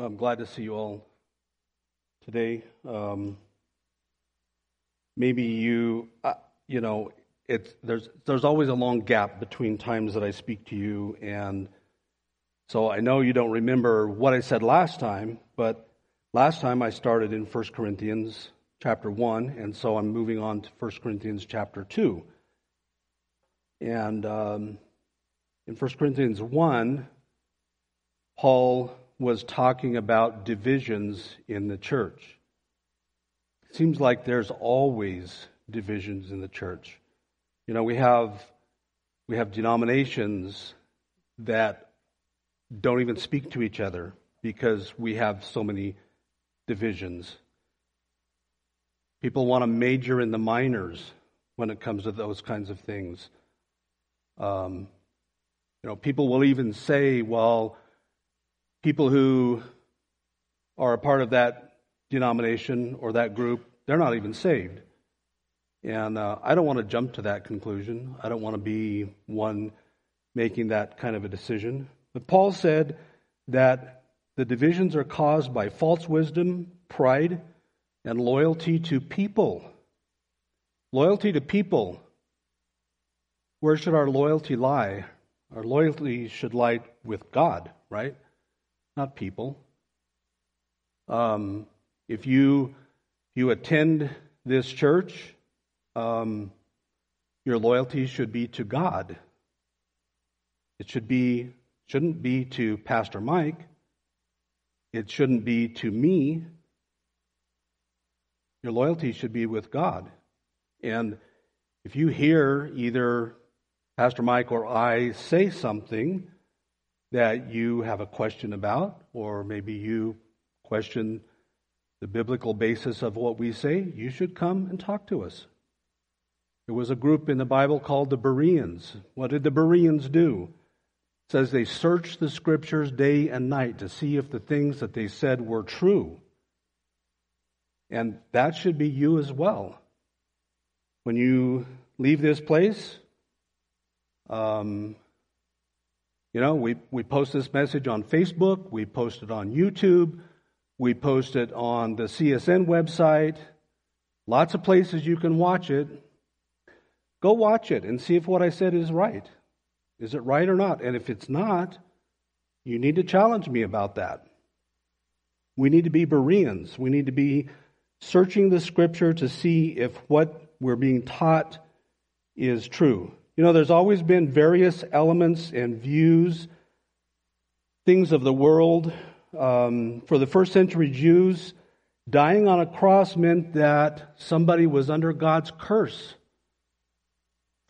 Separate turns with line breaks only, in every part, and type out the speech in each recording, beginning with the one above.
I'm glad to see you all today. Um, maybe you, uh, you know, it's, there's, there's always a long gap between times that I speak to you. And so I know you don't remember what I said last time, but last time I started in 1 Corinthians chapter 1, and so I'm moving on to 1 Corinthians chapter 2. And um, in 1 Corinthians 1, Paul was talking about divisions in the church. It seems like there's always divisions in the church. You know, we have we have denominations that don't even speak to each other because we have so many divisions. People want to major in the minors when it comes to those kinds of things. Um, you know, people will even say, well, people who are a part of that denomination or that group, they're not even saved. And uh, I don't want to jump to that conclusion. I don't want to be one making that kind of a decision. But Paul said that the divisions are caused by false wisdom, pride, and loyalty to people. Loyalty to people. Where should our loyalty lie? Our loyalty should lie with God, right? Not people. Um, if you you attend this church, um, your loyalty should be to God. It should be shouldn't be to Pastor Mike. It shouldn't be to me. Your loyalty should be with God. And if you hear either Pastor Mike or I say something that you have a question about, or maybe you question the biblical basis of what we say, you should come and talk to us. There was a group in the Bible called the Bereans. What did the Bereans do? It says they searched the scriptures day and night to see if the things that they said were true. And that should be you as well. When you leave this place, um, you know, we, we post this message on Facebook, we post it on YouTube, we post it on the CSN website, lots of places you can watch it. Go watch it and see if what I said is right. Is it right or not? And if it's not, you need to challenge me about that. We need to be Bereans. We need to be searching the scripture to see if what we're being taught is true. You know, there's always been various elements and views, things of the world. Um, for the first century Jews, dying on a cross meant that somebody was under God's curse.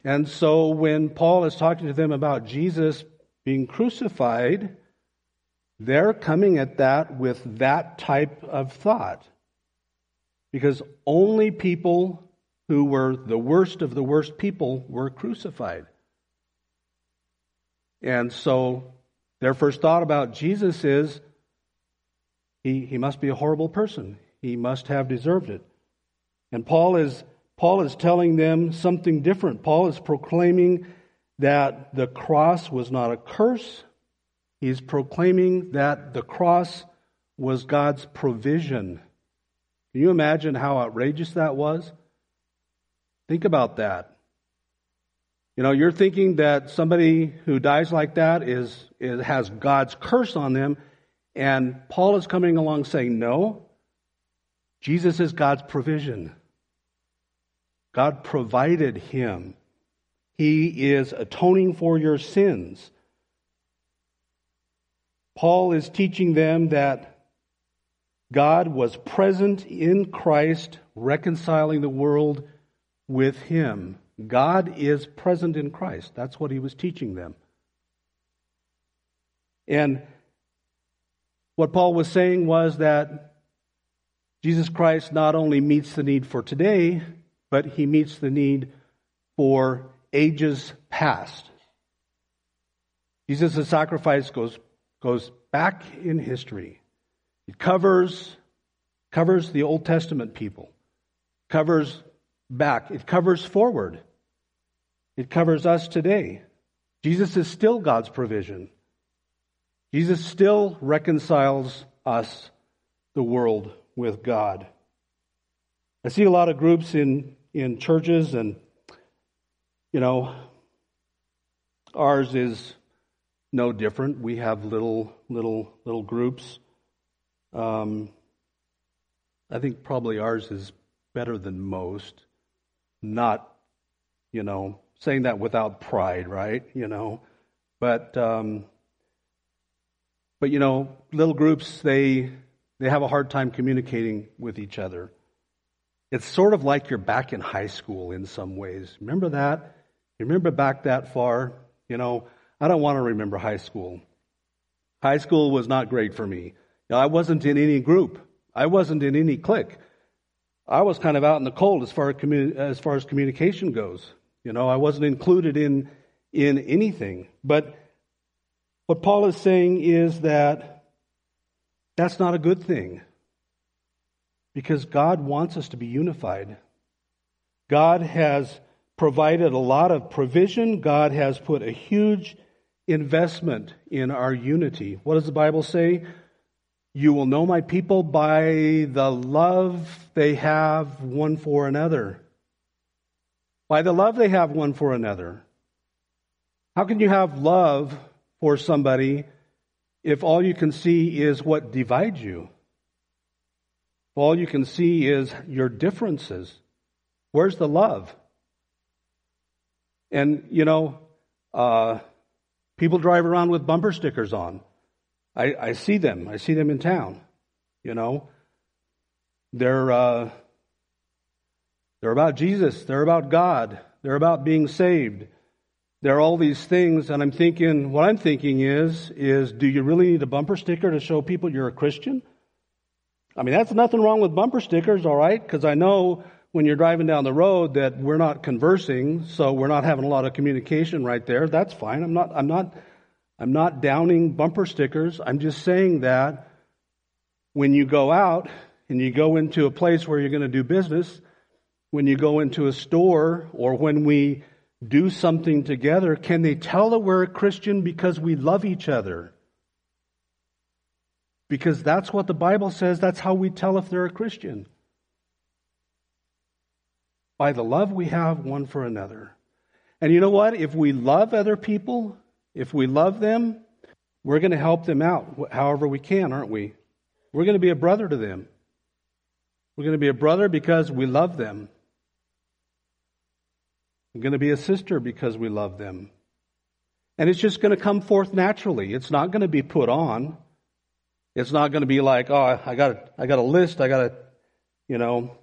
And so when Paul is talking to them about Jesus being crucified, they're coming at that with that type of thought. Because only people who were the worst of the worst people were crucified. And so their first thought about Jesus is he, he must be a horrible person. He must have deserved it. And Paul is, Paul is telling them something different. Paul is proclaiming that the cross was not a curse. He's proclaiming that the cross was God's provision. Can you imagine how outrageous that was? Think about that. You know, you're thinking that somebody who dies like that is, is has God's curse on them, and Paul is coming along saying, no, Jesus is God's provision. God provided him. He is atoning for your sins. Paul is teaching them that God was present in Christ, reconciling the world with him. God is present in Christ. That's what he was teaching them. And what Paul was saying was that Jesus Christ not only meets the need for today, but he meets the need for ages past. Jesus' sacrifice goes, goes back in history. It covers, covers the Old Testament people, covers back, it covers forward. It covers us today. Jesus is still God's provision. Jesus still reconciles us the world with God. I see a lot of groups in, in churches, and, you know, ours is no different. We have little, little, little groups. Um, I think probably ours is better than most. Not, you know, saying that without pride, right? You know, but um, but you know, little groups they they have a hard time communicating with each other. It's sort of like you're back in high school in some ways. Remember that? Remember back that far? You know, I don't want to remember high school. High school was not great for me. You know, I wasn't in any group. I wasn't in any clique. I was kind of out in the cold as far as, as far as communication goes. You know, I wasn't included in in anything. But what Paul is saying is that that's not a good thing. Because God wants us to be unified. God has provided a lot of provision. God has put a huge investment in our unity. What does the Bible say? You will know my people by the love they have one for another. By the love they have one for another. How can you have love for somebody if all you can see is what divides you? All you can see is your differences. Where's the love? And, you know, uh, people drive around with bumper stickers on. I, I see them. I see them in town. You know, they're uh, they're about Jesus. They're about God. They're about being saved. There are all these things, and I'm thinking, what I'm thinking is, is do you really need a bumper sticker to show people you're a Christian? I mean, that's nothing wrong with bumper stickers, all right? Because I know when you're driving down the road that we're not conversing, so we're not having a lot of communication right there. That's fine. I'm not, I'm not I'm not downing bumper stickers. I'm just saying that when you go out and you go into a place where you're going to do business, when you go into a store or when we do something together, can they tell that we're a Christian because we love each other? Because that's what the Bible says, that's how we tell if they're a Christian. By the love we have one for another. And you know what? If we love other people, if we love them, we're going to help them out however we can, aren't we? We're going to be a brother to them. We're going to be a brother because we love them. We're going to be a sister because we love them. And it's just going to come forth naturally. It's not going to be put on. It's not going to be like, oh, I got, I got a list. I got a, you know,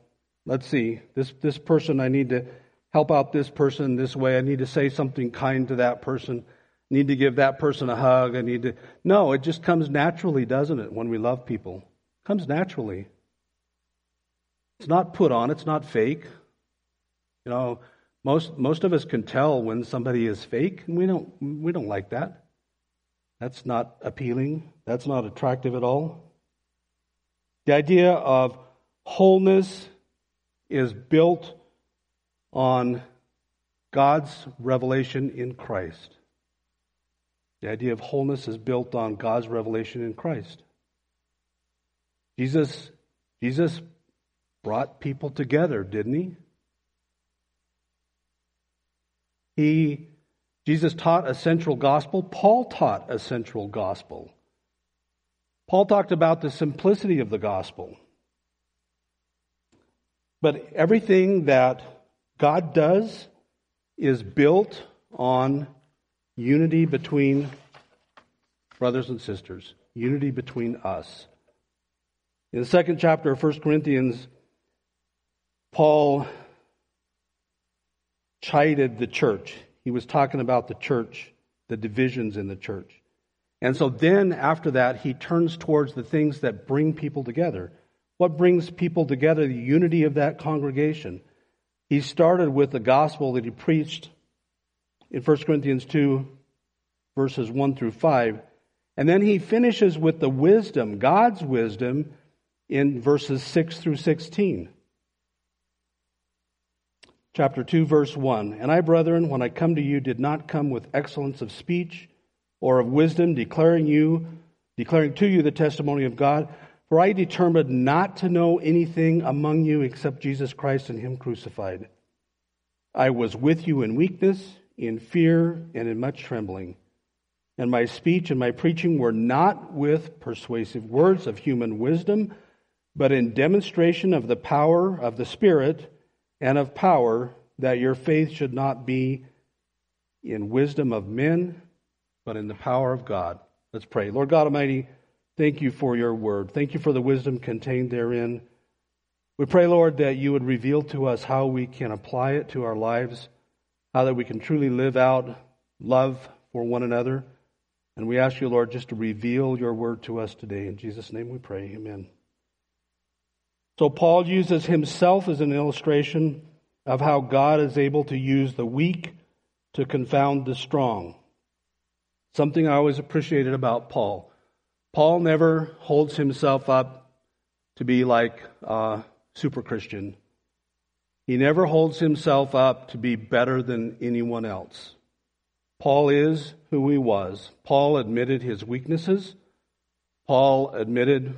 let's see, this, this person, I need to help out this person this way. I need to say something kind to that person need to give that person a hug. I need to. No, it just comes naturally, doesn't it, when we love people? It comes naturally. It's not put on, it's not fake. You know, most most of us can tell when somebody is fake, and we don't we don't like that. That's not appealing. That's not attractive at all. The idea of wholeness is built on God's revelation in Christ. The idea of wholeness is built on God's revelation in Christ. Jesus, Jesus brought people together, didn't he? He Jesus taught a central gospel. Paul taught a central gospel. Paul talked about the simplicity of the gospel. But everything that God does is built on Unity between brothers and sisters. Unity between us. In the second chapter of 1 Corinthians, Paul chided the church. He was talking about the church, the divisions in the church. And so then, after that, he turns towards the things that bring people together. What brings people together? The unity of that congregation. He started with the gospel that he preached in 1 Corinthians 2, verses 1 through 5. And then he finishes with the wisdom, God's wisdom, in verses 6 through 16. Chapter 2, verse 1. And I, brethren, when I come to you, did not come with excellence of speech or of wisdom, declaring you declaring to you the testimony of God. For I determined not to know anything among you except Jesus Christ and Him crucified. I was with you in weakness, in fear, and in much trembling. And my speech and my preaching were not with persuasive words of human wisdom, but in demonstration of the power of the Spirit and of power, that your faith should not be in wisdom of men, but in the power of God. Let's pray. Lord God Almighty, thank you for your word. Thank you for the wisdom contained therein. We pray, Lord, that you would reveal to us how we can apply it to our lives, how that we can truly live out love for one another. And we ask you, Lord, just to reveal your word to us today. In Jesus' name we pray. Amen. So Paul uses himself as an illustration of how God is able to use the weak to confound the strong. Something I always appreciated about Paul. Paul never holds himself up to be like a super Christian. He never holds himself up to be better than anyone else. Paul is who he was. Paul admitted his weaknesses. Paul admitted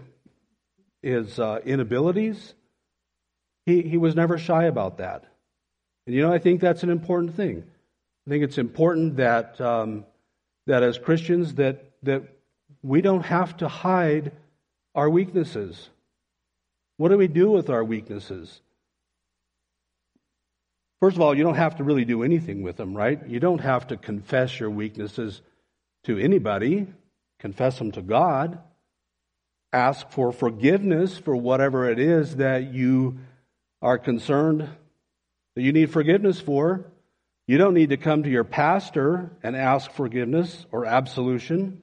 his uh, inabilities. He, he was never shy about that. And you know, I think that's an important thing. I think it's important that, um, that as Christians that, that we don't have to hide our weaknesses. What do we do with our weaknesses? First of all, you don't have to really do anything with them, right? You don't have to confess your weaknesses to anybody. Confess them to God ask for forgiveness for whatever it is that you are concerned that you need forgiveness for. You don't need to come to your pastor and ask forgiveness or absolution.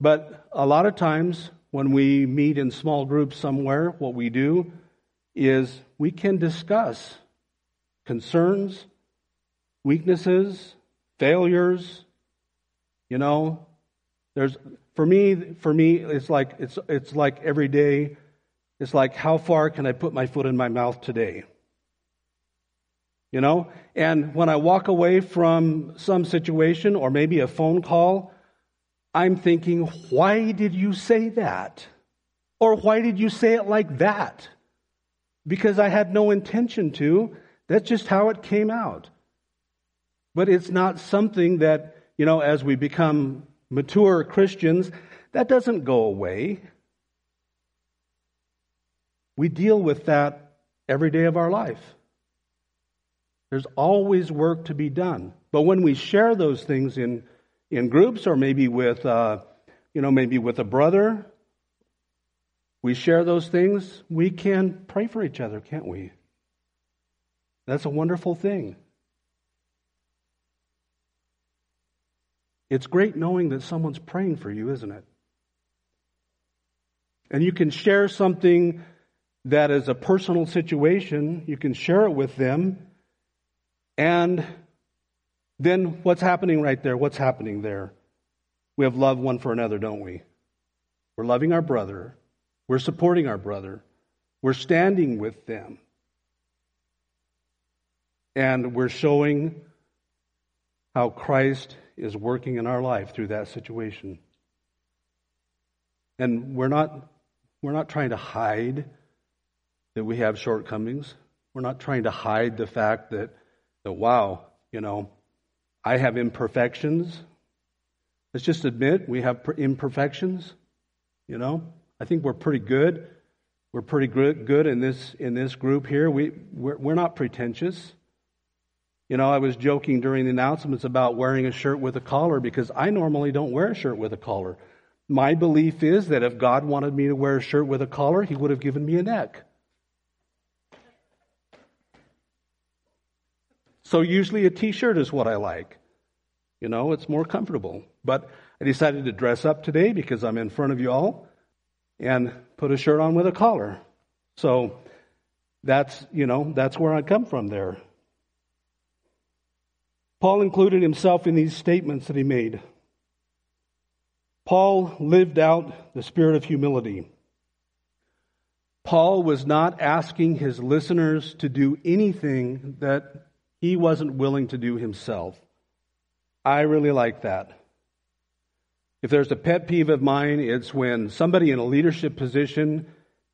But a lot of times when we meet in small groups somewhere, what we do is we can discuss concerns, weaknesses, failures. You know, there's for me, for me, it's like it's it's like every day. It's like how far can I put my foot in my mouth today? You know, and when I walk away from some situation or maybe a phone call, I'm thinking, why did you say that? Or why did you say it like that? Because I had no intention to. That's just how it came out. But it's not something that, you know, as we become mature Christians, that doesn't go away. We deal with that every day of our life. There's always work to be done. But when we share those things in, in groups or maybe with, uh, you know, maybe with a brother, we share those things, we can pray for each other, can't we? That's a wonderful thing. It's great knowing that someone's praying for you, isn't it? And you can share something that is a personal situation, you can share it with them, and then what's happening right there? What's happening there? We have love one for another, don't we? We're loving our brother, we're supporting our brother, we're standing with them, and we're showing how Christ is working in our life through that situation. And we're not, we're not trying to hide that we have shortcomings. We're not trying to hide the fact that, that wow, you know, I have imperfections. Let's just admit we have imperfections. You know, I think we're pretty good. We're pretty good, in this in this group here. We we're, we're not pretentious. You know, I was joking during the announcements about wearing a shirt with a collar because I normally don't wear a shirt with a collar. My belief is that if God wanted me to wear a shirt with a collar, He would have given me a neck. So usually a t shirt is what I like. You know, it's more comfortable. But I decided to dress up today because I'm in front of you all and put a shirt on with a collar. So that's, you know, that's where I come from there. Paul included himself in these statements that he made. Paul lived out the spirit of humility. Paul was not asking his listeners to do anything that he wasn't willing to do himself. I really like that. If there's a pet peeve of mine, it's when somebody in a leadership position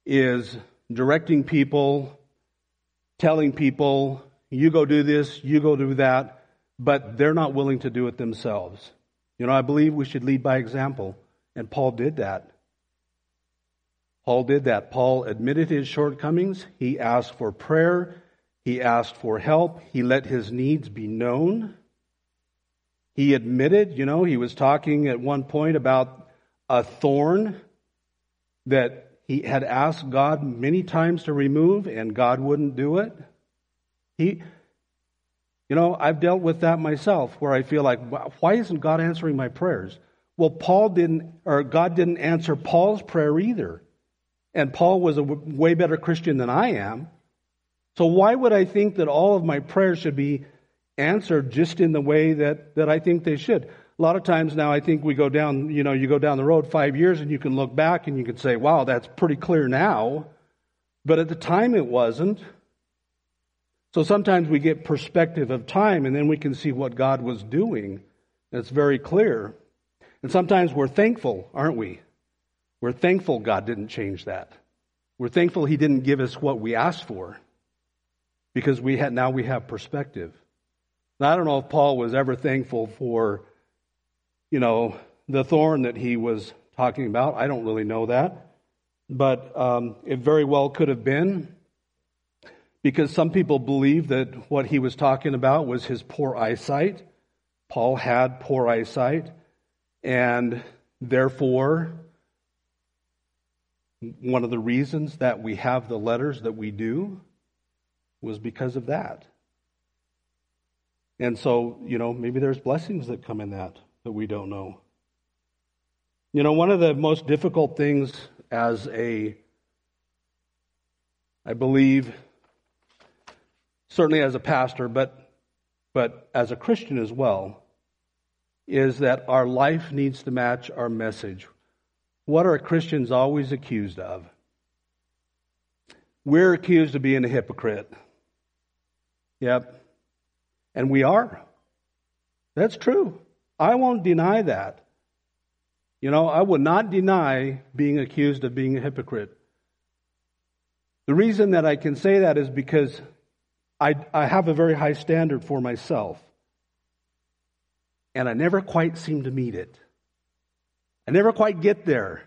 is directing people, telling people, you go do this, you go do that, but they're not willing to do it themselves. You know, I believe we should lead by example, and Paul did that. Paul did that. Paul admitted his shortcomings. He asked for prayer. He asked for help. He let his needs be known. He admitted, you know, he was talking at one point about a thorn that he had asked God many times to remove and God wouldn't do it. He, you know, I've dealt with that myself where I feel like, why isn't God answering my prayers? Well, Paul didn't, or God didn't answer Paul's prayer either. And Paul was a way better Christian than I am. So why would I think that all of my prayers should be answered just in the way that, that I think they should. A lot of times now I think we go down, you know, you go down the road five years and you can look back and you can say, wow, that's pretty clear now. But at the time it wasn't. So sometimes we get perspective of time and then we can see what God was doing. It's very clear. And sometimes we're thankful, aren't we? We're thankful God didn't change that. We're thankful He didn't give us what we asked for because we had, now we have perspective. Now, I don't know if Paul was ever thankful for, you know, the thorn that he was talking about. I don't really know that. But um, it very well could have been because some people believe that what he was talking about was his poor eyesight. Paul had poor eyesight, and therefore, one of the reasons that we have the letters that we do was because of that. And so, you know, maybe there's blessings that come in that that we don't know. You know, one of the most difficult things as a, I believe, certainly as a pastor, but, but as a Christian as well, is that our life needs to match our message. What are Christians always accused of? We're accused of being a hypocrite. Yep. And we are. That's true. I won't deny that. You know, I would not deny being accused of being a hypocrite. The reason that I can say that is because I, I have a very high standard for myself. And I never quite seem to meet it. I never quite get there.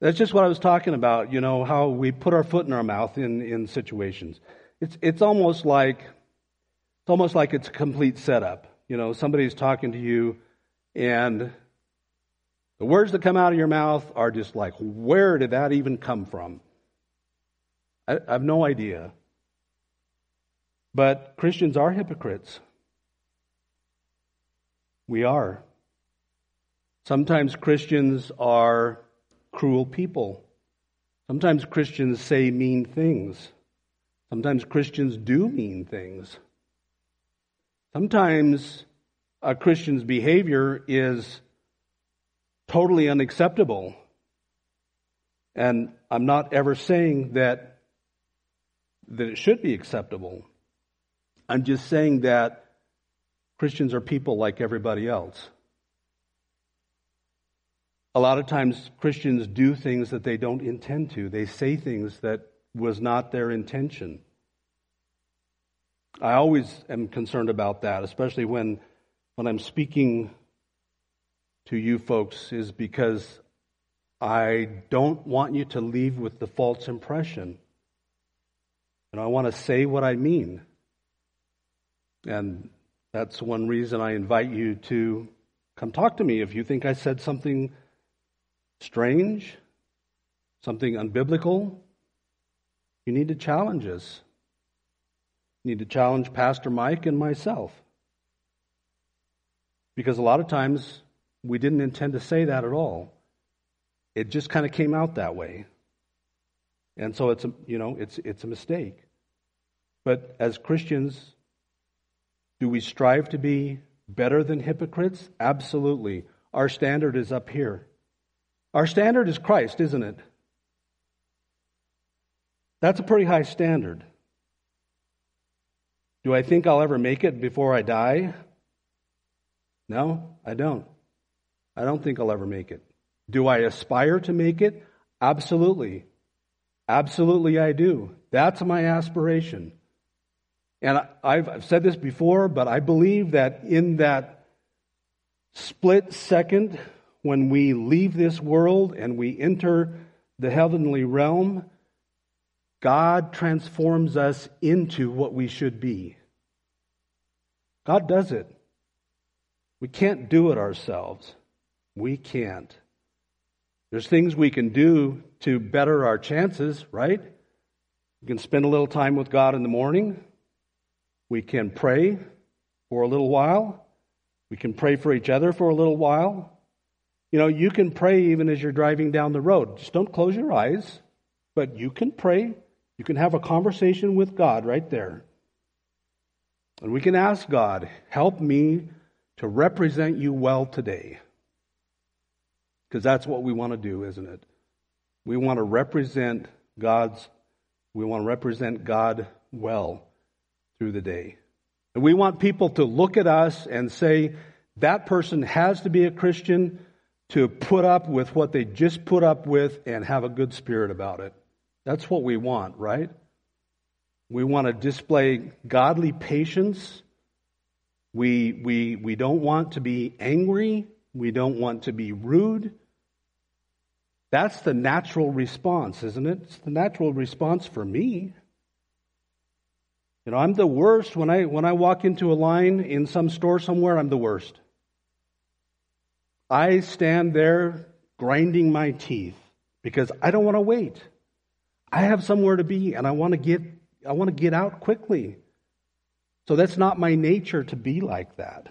That's just what I was talking about, you know, how we put our foot in our mouth in, in situations. It's, it's almost like it's almost like it's a complete setup. You know, somebody's talking to you, and the words that come out of your mouth are just like, where did that even come from? I, I have no idea. But Christians are hypocrites. We are. Sometimes Christians are cruel people. Sometimes Christians say mean things. Sometimes Christians do mean things. Sometimes a Christian's behavior is totally unacceptable. And I'm not ever saying that, that it should be acceptable. I'm just saying that Christians are people like everybody else. A lot of times Christians do things that they don't intend to. They say things that was not their intention. I always am concerned about that, especially when, when I'm speaking to you folks, is because I don't want you to leave with the false impression. And I want to say what I mean. And that's one reason I invite you to come talk to me if you think I said something strange, something unbiblical. You need to challenge us need to challenge Pastor Mike and myself. Because a lot of times we didn't intend to say that at all. It just kind of came out that way. And so it's a, you know, it's it's a mistake. But as Christians, do we strive to be better than hypocrites? Absolutely. Our standard is up here. Our standard is Christ, isn't it? That's a pretty high standard. Do I think I'll ever make it before I die? No, I don't. I don't think I'll ever make it. Do I aspire to make it? Absolutely. Absolutely, I do. That's my aspiration. And I've said this before, but I believe that in that split second when we leave this world and we enter the heavenly realm, God transforms us into what we should be. God does it. We can't do it ourselves. We can't. There's things we can do to better our chances, right? We can spend a little time with God in the morning. We can pray for a little while. We can pray for each other for a little while. You know, you can pray even as you're driving down the road. Just don't close your eyes, but you can pray. You can have a conversation with God right there. And we can ask God, help me to represent you well today. Because that's what we want to do, isn't it? We want to represent God's, we want to represent God well through the day. And we want people to look at us and say, that person has to be a Christian to put up with what they just put up with and have a good spirit about it. That's what we want, right? We want to display godly patience. We, we, we don't want to be angry. We don't want to be rude. That's the natural response, isn't it? It's the natural response for me. You know, I'm the worst when I when I walk into a line in some store somewhere, I'm the worst. I stand there grinding my teeth because I don't want to wait. I have somewhere to be and I want to get I want to get out quickly. So that's not my nature to be like that.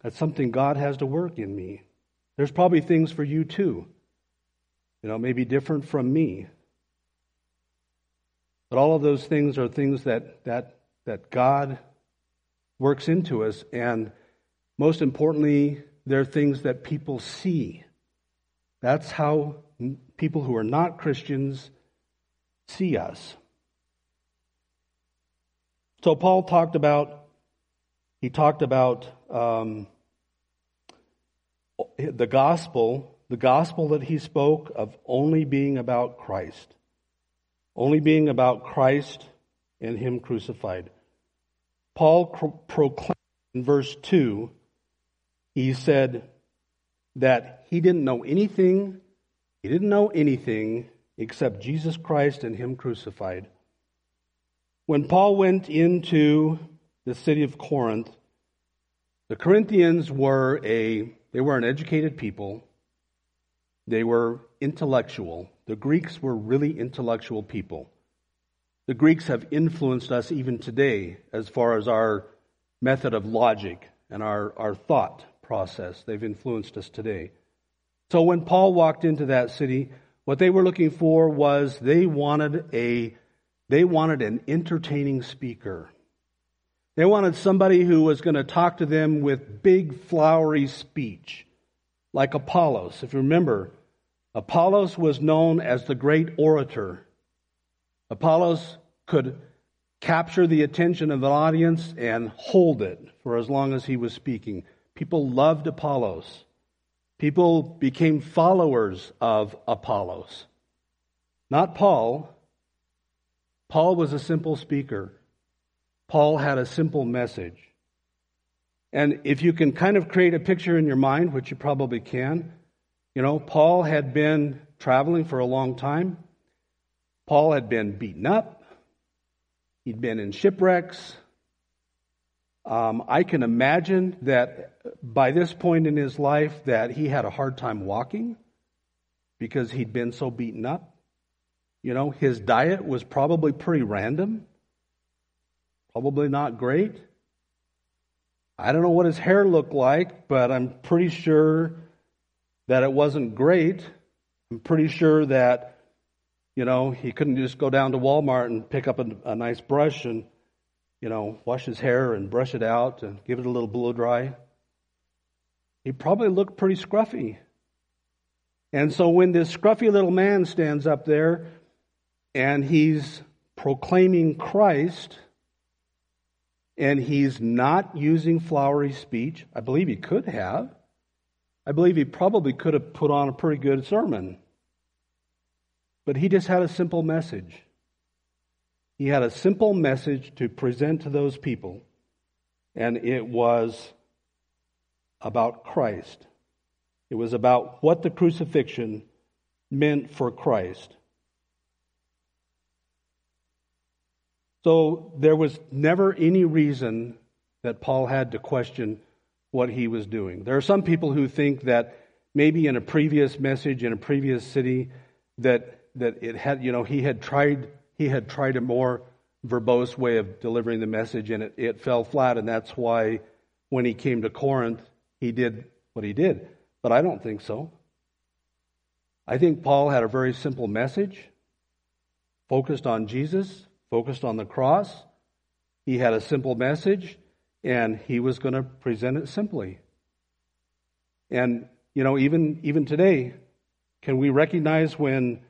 That's something God has to work in me. There's probably things for you too. You know, maybe different from me. But all of those things are things that that that God works into us and most importantly, they're things that people see. That's how people who are not Christians see us. So Paul talked about he talked about um, the gospel, the gospel that he spoke of only being about Christ, only being about Christ and Him crucified. Paul pro- proclaimed in verse two. He said that he didn't know anything. He didn't know anything except Jesus Christ and Him crucified. When Paul went into the city of Corinth, the Corinthians were a they were an educated people. They were intellectual. The Greeks were really intellectual people. The Greeks have influenced us even today as far as our method of logic and our, our thought process. They've influenced us today. So when Paul walked into that city, what they were looking for was they wanted a they wanted an entertaining speaker. They wanted somebody who was going to talk to them with big flowery speech, like Apollos. If you remember, Apollos was known as the great orator. Apollos could capture the attention of the audience and hold it for as long as he was speaking. People loved Apollos. People became followers of Apollos. Not Paul. Paul was a simple speaker. Paul had a simple message. And if you can kind of create a picture in your mind, which you probably can, you know, Paul had been traveling for a long time. Paul had been beaten up. He'd been in shipwrecks. Um, I can imagine that by this point in his life that he had a hard time walking because he'd been so beaten up. You know, his diet was probably pretty random, probably not great. I don't know what his hair looked like, but I'm pretty sure that it wasn't great. I'm pretty sure that, you know, he couldn't just go down to Walmart and pick up a, a nice brush and you know, wash his hair and brush it out and give it a little blow dry. He probably looked pretty scruffy. And so when this scruffy little man stands up there and he's proclaiming Christ and he's not using flowery speech, I believe he could have. I believe he probably could have put on a pretty good sermon. But he just had a simple message. He had a simple message to present to those people, and it was about Christ. It was about what the crucifixion meant for Christ. So there was never any reason that Paul had to question what he was doing. There are some people who think that maybe in a previous message in a previous city that that it had you know he had tried he had tried a more verbose way of delivering the message and it, it fell flat and that's why when he came to Corinth he did what he did. But I don't think so. I think Paul had a very simple message, focused on Jesus, focused on the cross. He had a simple message, and he was going to present it simply. And, you know, even, even today, can we recognize when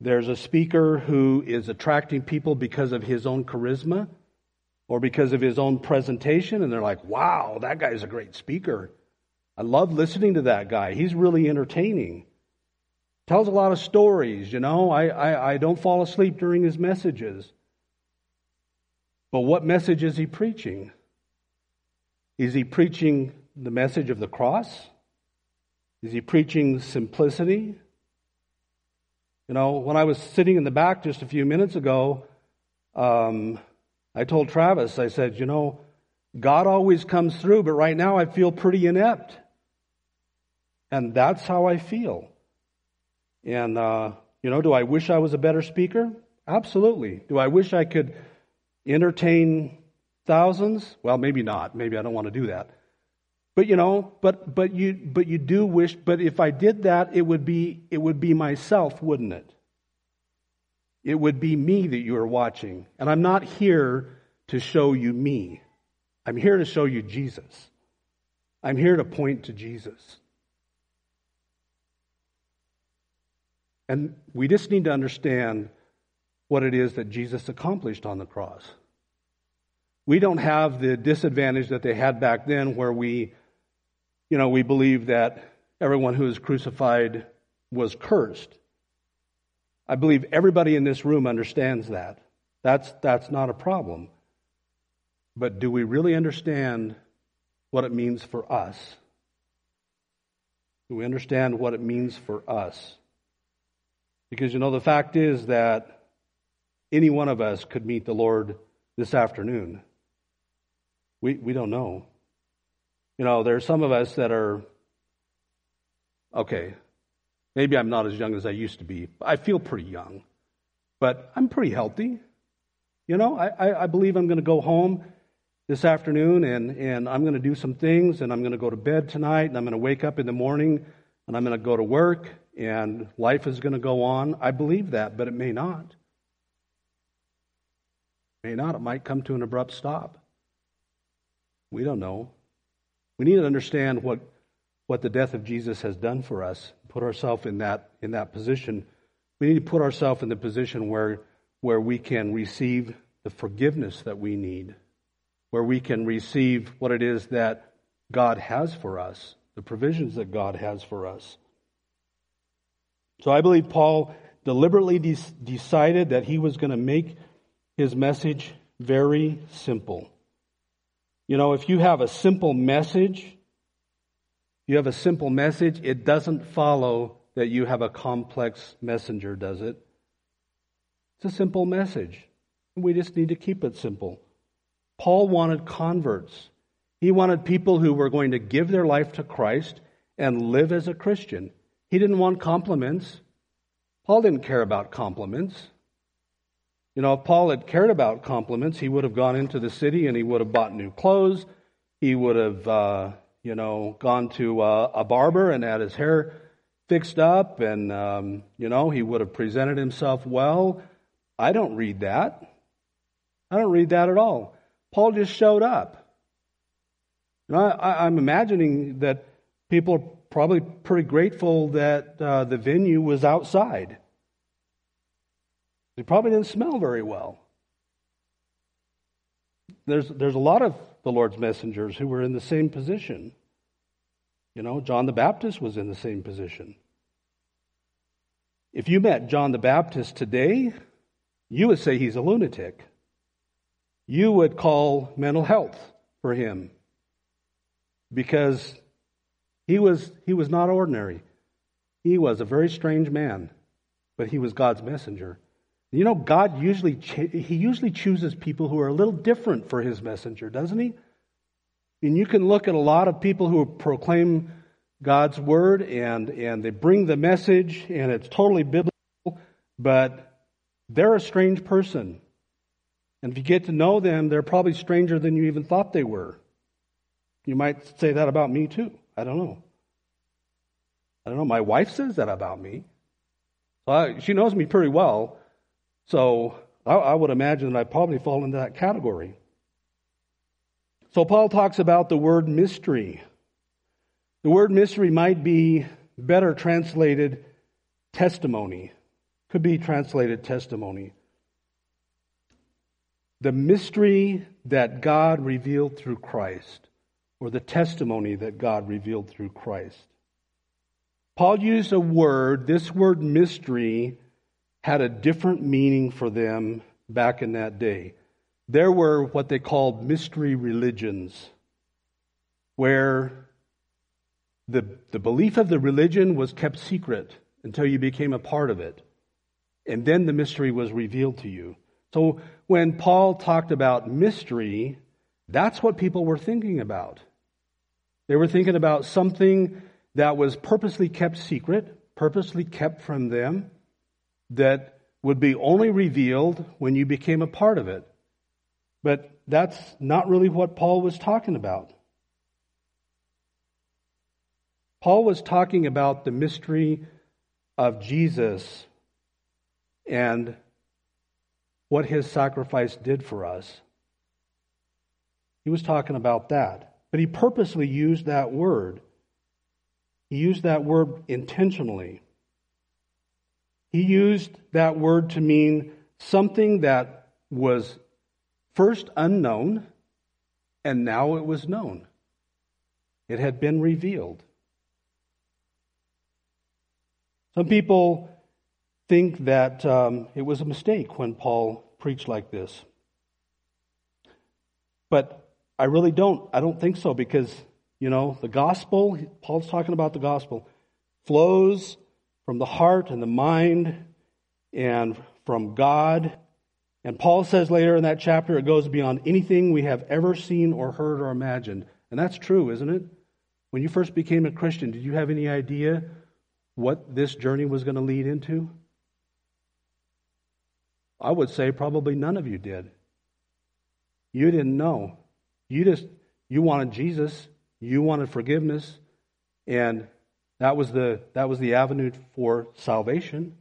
there's a speaker who is attracting people because of his own charisma or because of his own presentation, and they're like, wow, that guy's a great speaker. I love listening to that guy. He's really entertaining tells a lot of stories, you know. I, I, I don't fall asleep during his messages. But what message is he preaching? Is he preaching the message of the cross? Is he preaching simplicity? You know, when I was sitting in the back just a few minutes ago, um, I told Travis, I said, you know, God always comes through, but right now I feel pretty inept. And that's how I feel. And, uh, you know, do I wish I was a better speaker? Absolutely. Do I wish I could entertain thousands? Well, maybe not. Maybe I don't want to do that. But you know, but but you but you do wish but if I did that it would be it would be myself, wouldn't it? It would be me that you are watching. And I'm not here to show you me. I'm here to show you Jesus. I'm here to point to Jesus. And we just need to understand what it is that Jesus accomplished on the cross. We don't have the disadvantage that they had back then where we, you know, we believe that everyone who is crucified was cursed. I believe everybody in this room understands that. That's, that's not a problem. But do we really understand what it means for us? Do we understand what it means for us? Because, you know, the fact is that any one of us could meet the Lord this afternoon. We, we don't know. You know, there are some of us that are, okay, maybe I'm not as young as I used to be. I feel pretty young, but I'm pretty healthy. You know, I, I, I believe I'm going to go home this afternoon and, and I'm going to do some things and I'm going to go to bed tonight and I'm going to wake up in the morning and I'm going to go to work and life is going to go on. I believe that, but it may not. It may not. It might come to an abrupt stop. We don't know. We need to understand what, what the death of Jesus has done for us, put ourselves in that, in that position. We need to put ourselves in the position where, where we can receive the forgiveness that we need, where we can receive what it is that God has for us, the provisions that God has for us. So I believe Paul deliberately de- decided that he was going to make his message very simple. You know, if you have a simple message, you have a simple message, it doesn't follow that you have a complex messenger, does it? It's a simple message. We just need to keep it simple. Paul wanted converts. He wanted people who were going to give their life to Christ and live as a Christian. He didn't want compliments. Paul didn't care about compliments. You know, if Paul had cared about compliments, he would have gone into the city and he would have bought new clothes. He would have, uh, you know, gone to uh, a barber and had his hair fixed up, and um, you know, he would have presented himself well. I don't read that. I don't read that at all. Paul just showed up. You know, I, I'm imagining that people are probably pretty grateful that uh, the venue was outside. It probably didn't smell very well. There's, there's a lot of the Lord's messengers who were in the same position. You know, John the Baptist was in the same position. If you met John the Baptist today, you would say he's a lunatic. You would call mental health for him because he was, he was not ordinary. He was a very strange man, but he was God's messenger. You know, God usually he usually chooses people who are a little different for his messenger, doesn't he? And you can look at a lot of people who proclaim God's word and, and they bring the message and it's totally biblical, but they're a strange person. And if you get to know them, they're probably stranger than you even thought they were. You might say that about me too. I don't know. I don't know. My wife says that about me. She knows me pretty well. So I, I would imagine that I probably fall into that category. So Paul talks about the word mystery. The word mystery might be better translated testimony. Could be translated testimony. The mystery that God revealed through Christ, or the testimony that God revealed through Christ. Paul used a word, this word mystery had a different meaning for them back in that day. There were what they called mystery religions, where the, the belief of the religion was kept secret until you became a part of it. And then the mystery was revealed to you. So when Paul talked about mystery, that's what people were thinking about. They were thinking about something that was purposely kept secret, purposely kept from them, that would be only revealed when you became a part of it. But that's not really what Paul was talking about. Paul was talking about the mystery of Jesus and what his sacrifice did for us. He was talking about that. But he purposely used that word. He used that word intentionally. He used that word to mean something that was first unknown and now it was known. It had been revealed. Some people think that um, it was a mistake when Paul preached like this. But I really don't. I don't think so because, you know, the gospel, Paul's talking about the gospel, flows from the heart and the mind and from God. And Paul says later in that chapter, it goes beyond anything we have ever seen or heard or imagined. And that's true, isn't it? When you first became a Christian, did you have any idea what this journey was going to lead into? I would say probably none of you did. You didn't know. You just you wanted Jesus, you wanted forgiveness, and that was the, that was the avenue for salvation,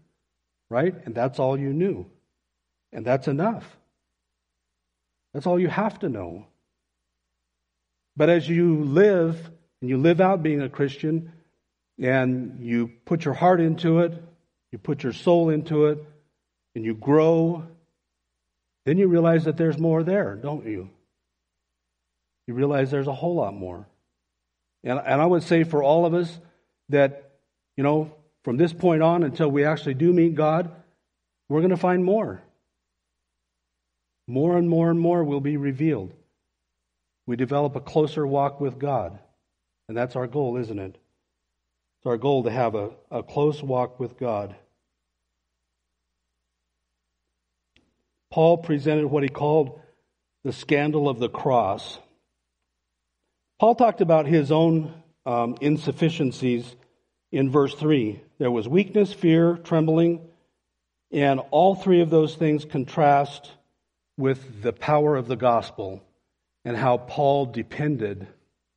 right? And that's all you knew. And that's enough. That's all you have to know. But as you live, and you live out being a Christian, and you put your heart into it, you put your soul into it, and you grow, then you realize that there's more there, don't you? You realize there's a whole lot more. And, and I would say for all of us, that, you know, from this point on until we actually do meet God, we're going to find more. More and more and more will be revealed. We develop a closer walk with God. And that's our goal, isn't it? It's our goal to have a, a close walk with God. Paul presented what he called the scandal of the cross. Paul talked about his own um, insufficiencies in verse 3. There was weakness, fear, trembling, and all three of those things contrast with the power of the gospel and how Paul depended,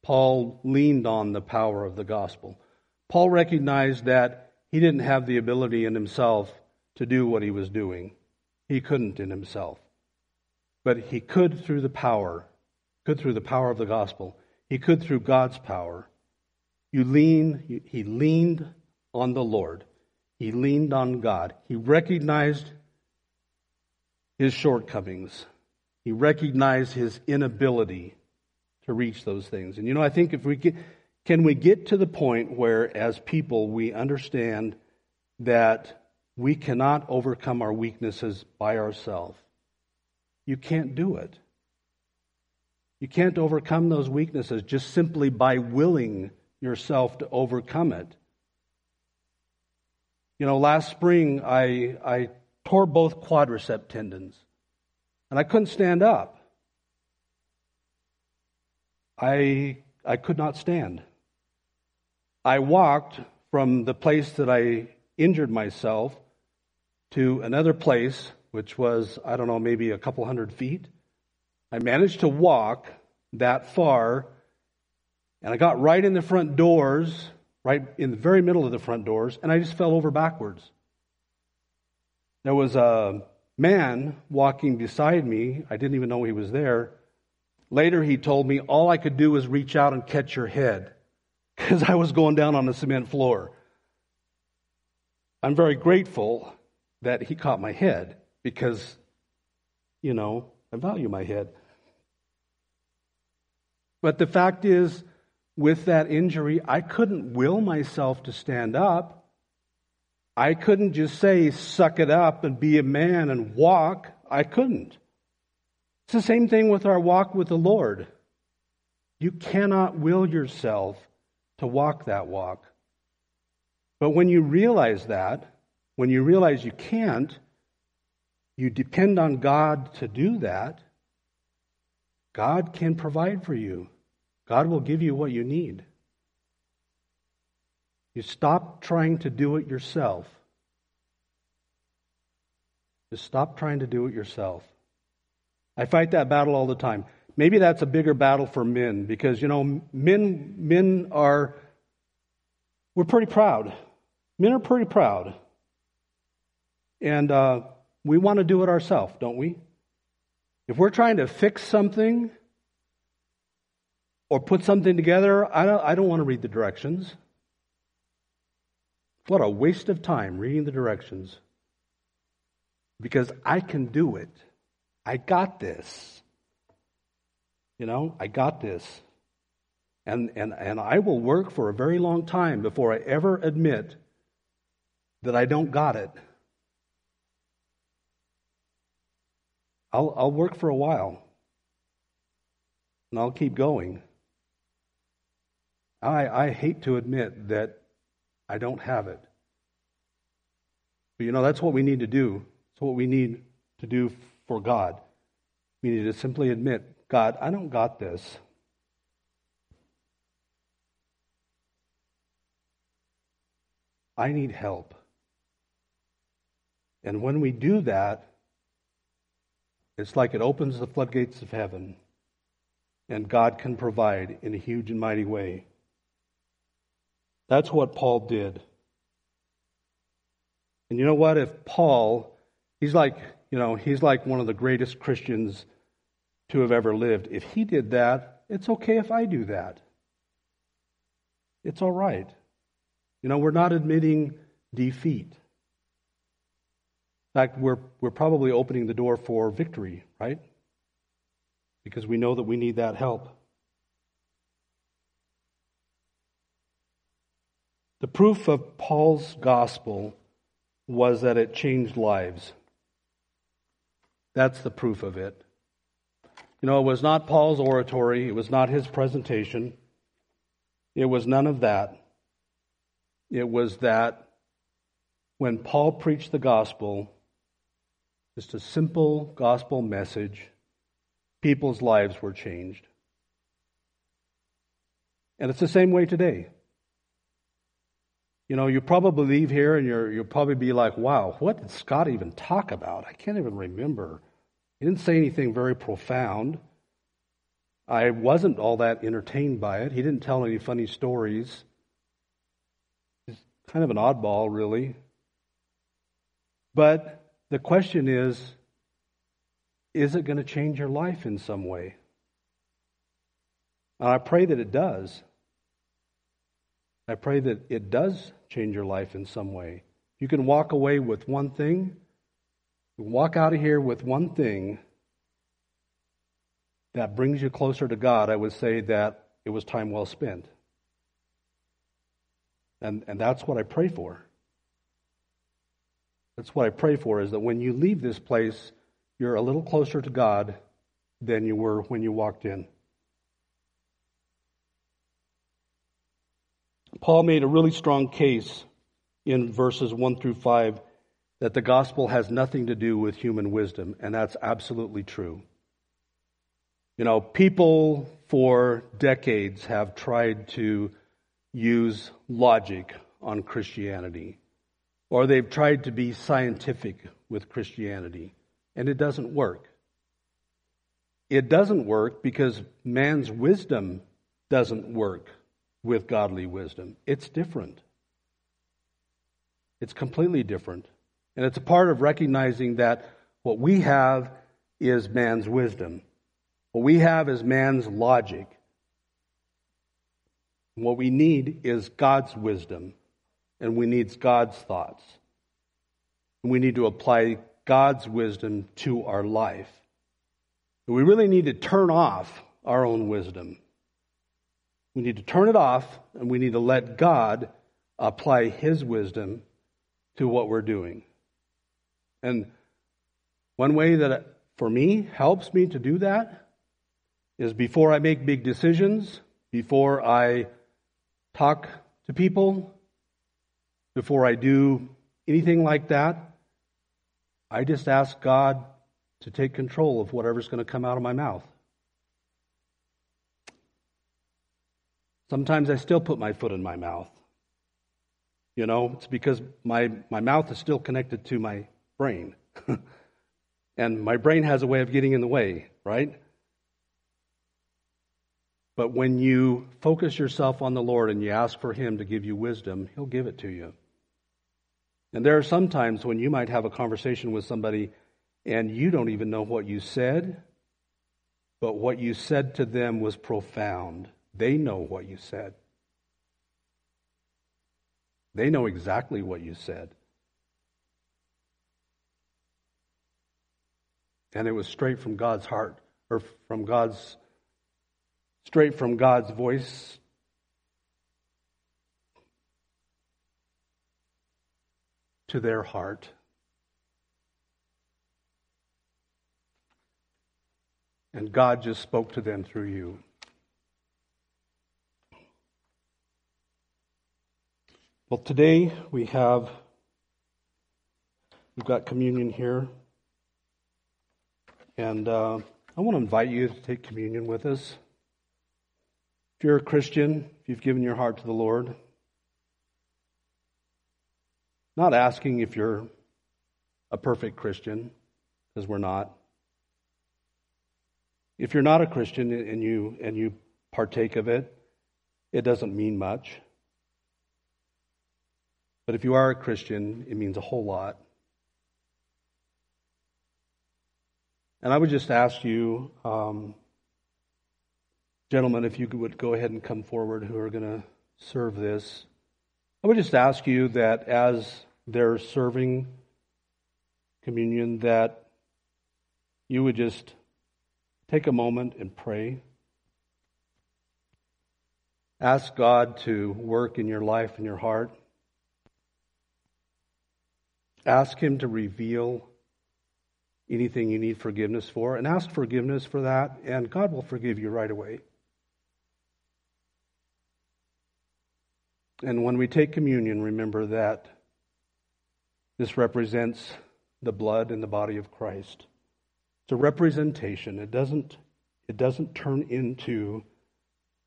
Paul leaned on the power of the gospel. Paul recognized that he didn't have the ability in himself to do what he was doing. He couldn't in himself. But he could through the power, could through the power of the gospel. He could through God's power. You lean, he leaned on the Lord. He leaned on God. He recognized his shortcomings. He recognized his inability to reach those things. And you know, I think if we Can we get to the point where, as people, we understand that we cannot overcome our weaknesses by ourselves? You can't do it. You can't overcome those weaknesses just simply by willing yourself to overcome it. You know, last spring I, I tore both quadricep tendons and I couldn't stand up. I, I could not stand. I walked from the place that I injured myself to another place, which was, I don't know, maybe a couple hundred feet. I managed to walk that far, and I got right in the front doors right in the very middle of the front doors, and I just fell over backwards. There was a man walking beside me. I didn't even know he was there. Later, he told me all I could do was reach out and catch your head because I was going down on the cement floor. I'm very grateful that he caught my head because, you know, I value my head. But the fact is, with that injury, I couldn't will myself to stand up. I couldn't just say, suck it up and be a man and walk. I couldn't. It's the same thing with our walk with the Lord. You cannot will yourself to walk that walk. But when you realize that, when you realize you can't, you depend on God to do that, God can provide for you. God will give you what you need. You stop trying to do it yourself. Just stop trying to do it yourself. I fight that battle all the time. Maybe that's a bigger battle for men because, you know, men, men are, we're pretty proud. Men are pretty proud. And uh, we want to do it ourselves, don't we? If we're trying to fix something, or put something together, I don't, I don't want to read the directions. What a waste of time reading the directions. Because I can do it. I got this. You know, I got this. And, and, and I will work for a very long time before I ever admit that I don't got it. I'll, I'll work for a while. And I'll keep going. I, I hate to admit that I don't have it. But you know, that's what we need to do. It's what we need to do for God. We need to simply admit, God, I don't got this. I need help. And when we do that, it's like it opens the floodgates of heaven, and God can provide in a huge and mighty way. That's what Paul did. And you know what? If Paul, he's like, you know, he's like one of the greatest Christians to have ever lived. If he did that, it's okay if I do that. It's all right. You know, we're not admitting defeat. In fact, we're, we're probably opening the door for victory, right? Because we know that we need that help. The proof of Paul's gospel was that it changed lives. That's the proof of it. You know, it was not Paul's oratory, it was not his presentation, it was none of that. It was that when Paul preached the gospel, just a simple gospel message, people's lives were changed. And it's the same way today. You know, you probably leave here and you're, you'll probably be like, wow, what did Scott even talk about? I can't even remember. He didn't say anything very profound. I wasn't all that entertained by it. He didn't tell any funny stories. He's kind of an oddball, really. But the question is is it going to change your life in some way? And I pray that it does. I pray that it does change your life in some way. You can walk away with one thing, walk out of here with one thing that brings you closer to God. I would say that it was time well spent. And, and that's what I pray for. That's what I pray for is that when you leave this place, you're a little closer to God than you were when you walked in. Paul made a really strong case in verses 1 through 5 that the gospel has nothing to do with human wisdom, and that's absolutely true. You know, people for decades have tried to use logic on Christianity, or they've tried to be scientific with Christianity, and it doesn't work. It doesn't work because man's wisdom doesn't work with godly wisdom. It's different. It's completely different. And it's a part of recognizing that what we have is man's wisdom. What we have is man's logic. What we need is God's wisdom, and we need God's thoughts. And we need to apply God's wisdom to our life. We really need to turn off our own wisdom. We need to turn it off, and we need to let God apply His wisdom to what we're doing. And one way that, for me, helps me to do that is before I make big decisions, before I talk to people, before I do anything like that, I just ask God to take control of whatever's going to come out of my mouth. Sometimes I still put my foot in my mouth. You know, it's because my, my mouth is still connected to my brain. and my brain has a way of getting in the way, right? But when you focus yourself on the Lord and you ask for Him to give you wisdom, He'll give it to you. And there are some times when you might have a conversation with somebody and you don't even know what you said, but what you said to them was profound. They know what you said. They know exactly what you said. And it was straight from God's heart, or from God's straight from God's voice. To their heart. And God just spoke to them through you. Well, today we have, we've got communion here. And uh, I want to invite you to take communion with us. If you're a Christian, if you've given your heart to the Lord, not asking if you're a perfect Christian, because we're not. If you're not a Christian and you and you partake of it, it doesn't mean much. But if you are a Christian, it means a whole lot. And I would just ask you, um, Gentlemen, if you would go ahead and come forward who are going to serve this. I would just ask you that as they're serving communion, that you would just take a moment and pray. Ask God to work in your life and your heart. Ask Him to reveal anything you need forgiveness for, and ask forgiveness for that, and God will forgive you right away. And when we take communion, remember that this represents the blood and the body of Christ. It's a representation. It doesn't, it doesn't turn into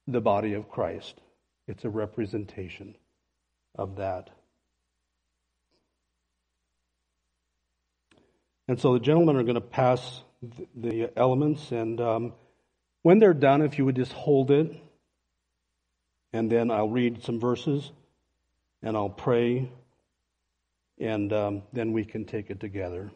the body of Christ. It's a representation of that. And so the gentlemen are going to pass the elements, and um, when they're done, if you would just hold it and then I'll read some verses and I'll pray, and um, then we can take it together.